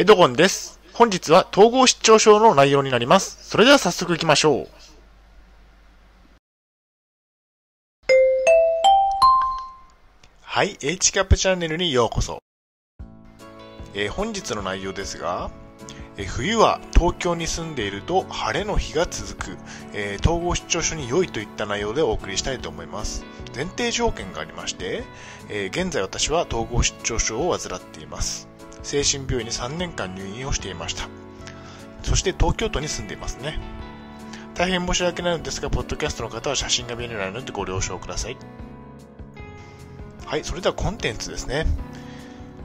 エドゴンです。本日は統合失調症の内容になります。それでは早速行きましょう。はい、H キャップチャンネルにようこそ。えー、本日の内容ですが、えー、冬は東京に住んでいると晴れの日が続く、えー、統合失調症に良いといった内容でお送りしたいと思います。前提条件がありまして、え現在私は統合失調症を患っています。精神病院に3年間入院をしていました。そして東京都に住んでいますね。大変申し訳ないのですが、ポッドキャストの方は写真が見れないのでご了承ください。はい、それではコンテンツですね。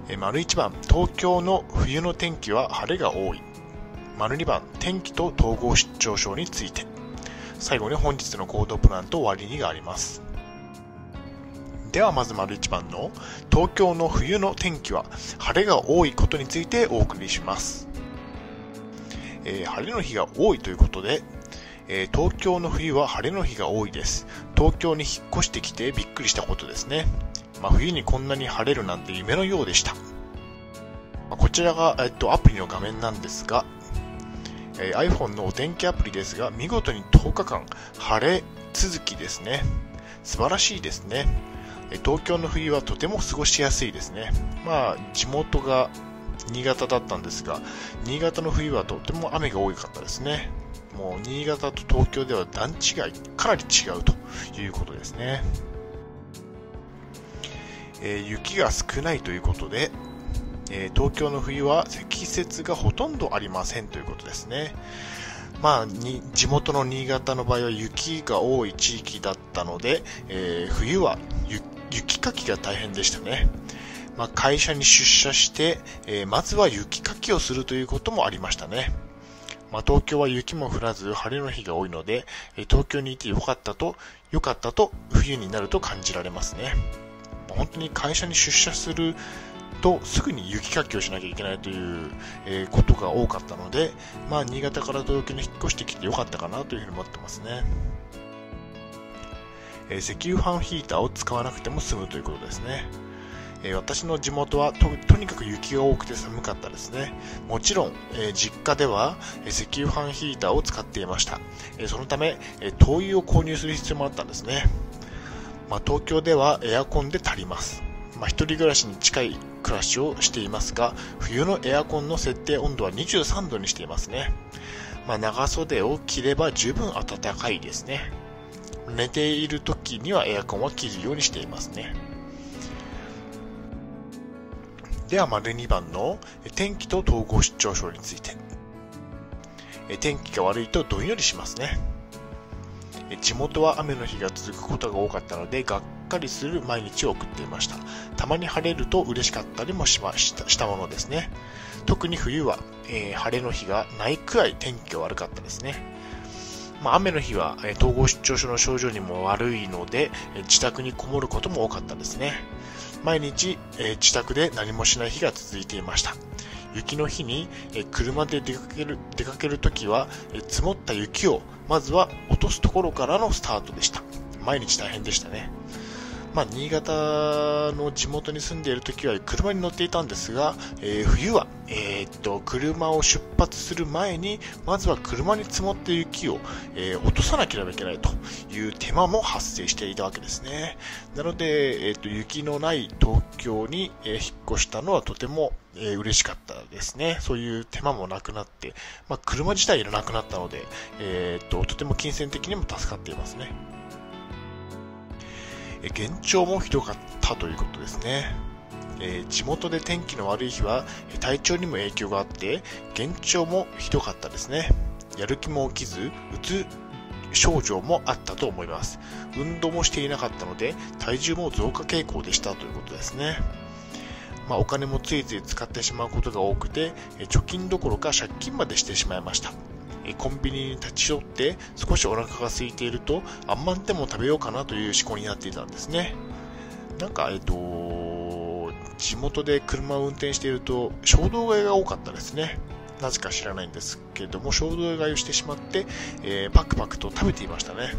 え丸1番、東京の冬の天気は晴れが多い。丸2番、天気と統合失調症について。最後に本日の行動プランと終わりにがあります。ではまず丸1番の東京の冬の天気は晴れが多いことについてお送りします。えー、晴れの日が多いということで、えー、東京の冬は晴れの日が多いです。東京に引っ越してきてびっくりしたことですね。まあ、冬にこんなに晴れるなんて夢のようでした。まあ、こちらが、えっと、アプリの画面なんですが、えー、iPhone のお天気アプリですが、見事に10日間晴れ続きですね。素晴らしいですね。東京の冬はとても過ごしやすいですね。まあ、地元が新潟だったんですが、新潟の冬はとても雨が多かったですね。もう新潟と東京では段違い、かなり違うということですね。えー、雪が少ないということで、えー、東京の冬は積雪がほとんどありませんということですね。まあ、に地元の新潟の場合は雪が多い地域だったので、えー、冬は雪雪かきが大変でしたね。まあ、会社に出社して、えー、まずは雪かきをするということもありましたね。まあ、東京は雪も降らず晴れの日が多いので、え東京にいてよかったと、良かったと冬になると感じられますね。まあ、本当に会社に出社するとすぐに雪かきをしなきゃいけないという、え、ことが多かったので、まあ、新潟から東京に引っ越してきてよかったかなというふうに思ってますね。え、石油ファンヒーターを使わなくても済むということですね。え私の地元はとにかく雪が多くて寒かったですね。もちろん、え実家では、え石油ファンヒーターを使っていました。えそのため、え灯油を購入する必要もあったんですね。まあ、東京ではエアコンで足ります。まあ、人暮らしに近い暮らしをしていますが、冬のエアコンの設定温度は23度にしていますね。まあ、長袖を着れば十分暖かいですね。寝ている時にはエアコンは切るようにしていますね。では、丸2番の天気と統合失調症について。天気が悪いとどんよりしますね。地元は雨の日が続くことが多かったので、がっかりする毎日を送っていました。たまに晴れると嬉しかったりもしましたしたものですね。特に冬は、えー、晴れの日がないくらい天気が悪かったですね。まあ、雨の日は、え統合失調症の症状にも悪いので、え自宅にこもることも多かったですね。毎日、え自宅で何もしない日が続いていました。雪の日に、え車で出かける、出かける時は、え積もった雪をまずは落とすところからのスタートでした。毎日大変でしたね。まあ、新潟の地元に住んでいる時は車に乗っていたんですが、えー、冬は、えー、っと車を出発する前にまずは車に積もって雪を、えー、落とさなければいけないという手間も発生していたわけですね。なので、えっと雪のない東京に、え引っ越したのはとても、えー、嬉しかったですね。そういう手間もなくなって、まあ、車自体いらなくなったので、えっととても金銭的にも助かっていますね。幻聴もひどかったということですね。えー、地元で天気の悪い日は体調にも影響があって幻聴もひどかったですね。やる気も起きずうつ症状もあったと思います。運動もしていなかったので体重も増加傾向でしたということですね。まあ、お金もついつい使ってしまうことが多くて貯金どころか借金までしてしまいました。コンビニに立ち寄って少しお腹が空いているとあんまんでも食べようかなという思考になっていたんですね。なんかえっと地元で車を運転していると衝動買いが多かったですね。なぜか知らないんですけども衝動買いをしてしまって、えー、パクパクと食べていましたね。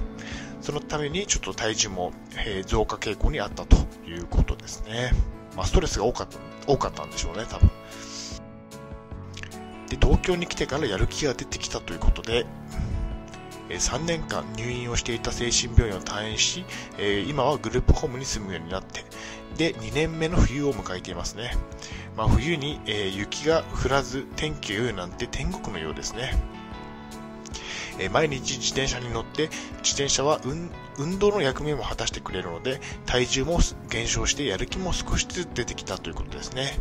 そのためにちょっと体重も、えー、増加傾向にあったということですね、まあ、ストレスが多かった多かったんでしょうね多分。で東京に来てからやる気が出てきたということで、3年間入院をしていた精神病院を退院し、今はグループホームに住むようになって、で、2年目の冬を迎えていますね。まあ、冬に、え雪が降らず天気が良いなんて天国のようですね。毎日自転車に乗って自転車は運動の役目も果たしてくれるので体重も減少してやる気も少しずつ出てきたということですね。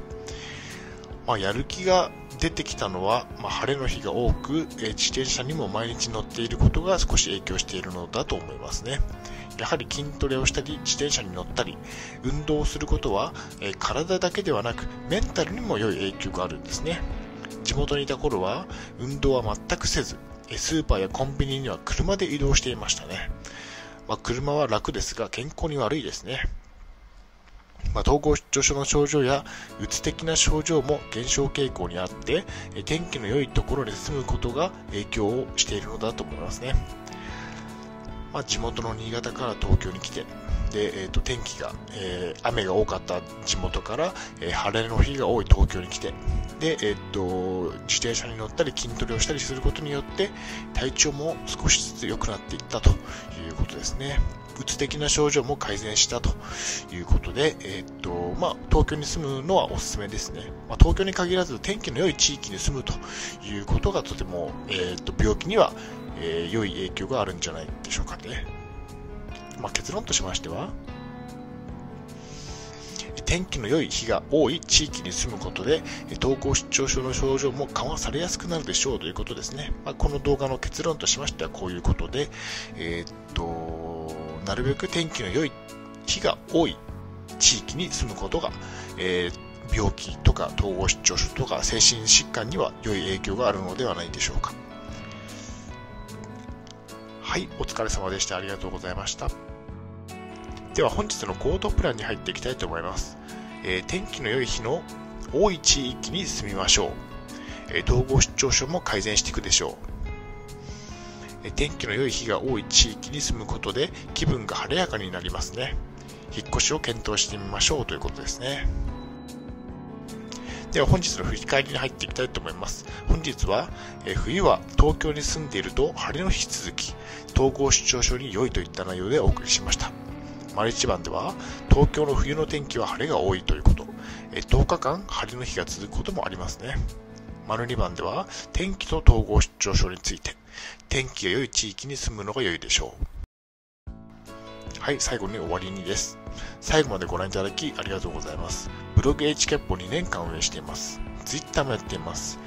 まあ、やる気が出てきたのは、まあ、晴れの日が多く、えー、自転車にも毎日乗っていることが少し影響しているのだと思いますね。やはり筋トレをしたり、自転車に乗ったり、運動をすることは、えー、体だけではなく、メンタルにも良い影響があるんですね。地元にいた頃は、運動は全くせず、スーパーやコンビニには車で移動していましたね。まあ、車は楽ですが健康に悪いですね。まあ、統合失調症の症状やうつ的な症状も減少傾向にあって天気の良いところに住むことが影響をしているのだと思いますね、まあ、地元の新潟から東京に来てで、えーと、天気が、えー、雨が多かった地元から、えー、晴れの日が多い東京に来てで、えーと、自転車に乗ったり筋トレをしたりすることによって体調も少しずつ良くなっていったということですね。うつ的な症状も改善したということで、えー、っと、まあ、東京に住むのはおすすめですね。まあ、東京に限らず天気の良い地域に住むということがとても、えー、っと、病気には、えー、良い影響があるんじゃないでしょうかね。まあ、結論としましては、天気の良い日が多い地域に住むことで、統合失調症の症状も緩和されやすくなるでしょうということですね。まあ、この動画の結論としましてはこういうことで、えー、っと、なるべく天気の良い日が多い地域に住むことが、えー、病気とか統合失調症とか精神疾患には良い影響があるのではないでしょうか。はい、お疲れ様でした。ありがとうございました。では本日の行動プランに入っていきたいと思います。えー、天気の良い日の多い地域に住みましょう。えー、統合失調症も改善していくでしょう。天気の良い日が多い地域に住むことで気分が晴れやかになりますね。引っ越しを検討してみましょうということですね。では本日の振り返りに入っていきたいと思います。本日は、冬は東京に住んでいると晴れの日続き、統合失調症に良いといった内容でお送りしました。丸一番では、東京の冬の天気は晴れが多いということ、10日間晴れの日が続くこともありますね。丸2番では、天気と統合失調症について、天気が良い地域に住むのが良いでしょう。はい、最後に終わりにです。最後までご覧いただきありがとうございます。ブログ h キャップを2年間運営しています。Twitter もやっています。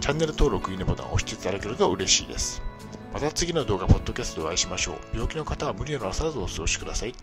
チャンネル登録、いいねボタンを押していただけると嬉しいです。また次の動画、ポッドキャストでお会いしましょう。病気の方は無理のなさらずお過ごしください。